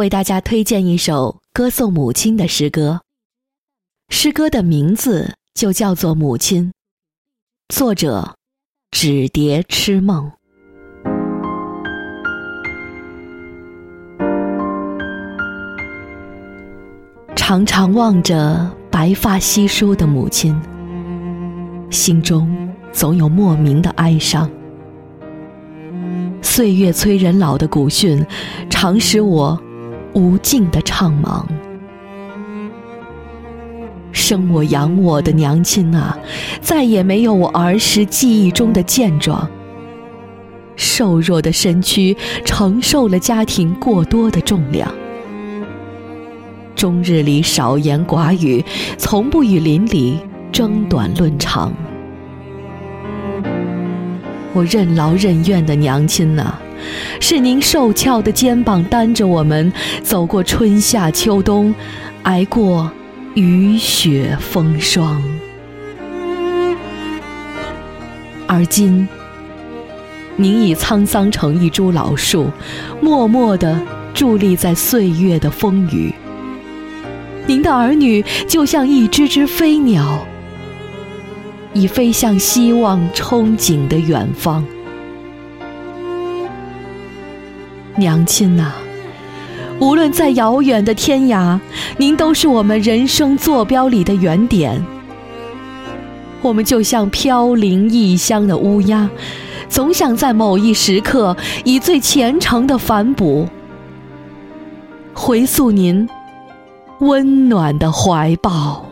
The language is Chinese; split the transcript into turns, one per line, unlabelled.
为大家推荐一首歌颂母亲的诗歌。诗歌的名字就叫做《母亲》，作者纸蝶痴梦。常常望着白发稀疏的母亲，心中总有莫名的哀伤。岁月催人老的古训，常使我。无尽的怅惘，生我养我的娘亲啊，再也没有我儿时记忆中的健壮。瘦弱的身躯承受了家庭过多的重量，终日里少言寡语，从不与邻里争短论长。我任劳任怨的娘亲呐。是您瘦翘的肩膀担着我们走过春夏秋冬，挨过雨雪风霜。而今，您已沧桑成一株老树，默默地伫立在岁月的风雨。您的儿女就像一只只飞鸟，已飞向希望憧憬的远方。娘亲呐，无论在遥远的天涯，您都是我们人生坐标里的原点。我们就像飘零异乡的乌鸦，总想在某一时刻，以最虔诚的反哺，回溯您温暖的怀抱。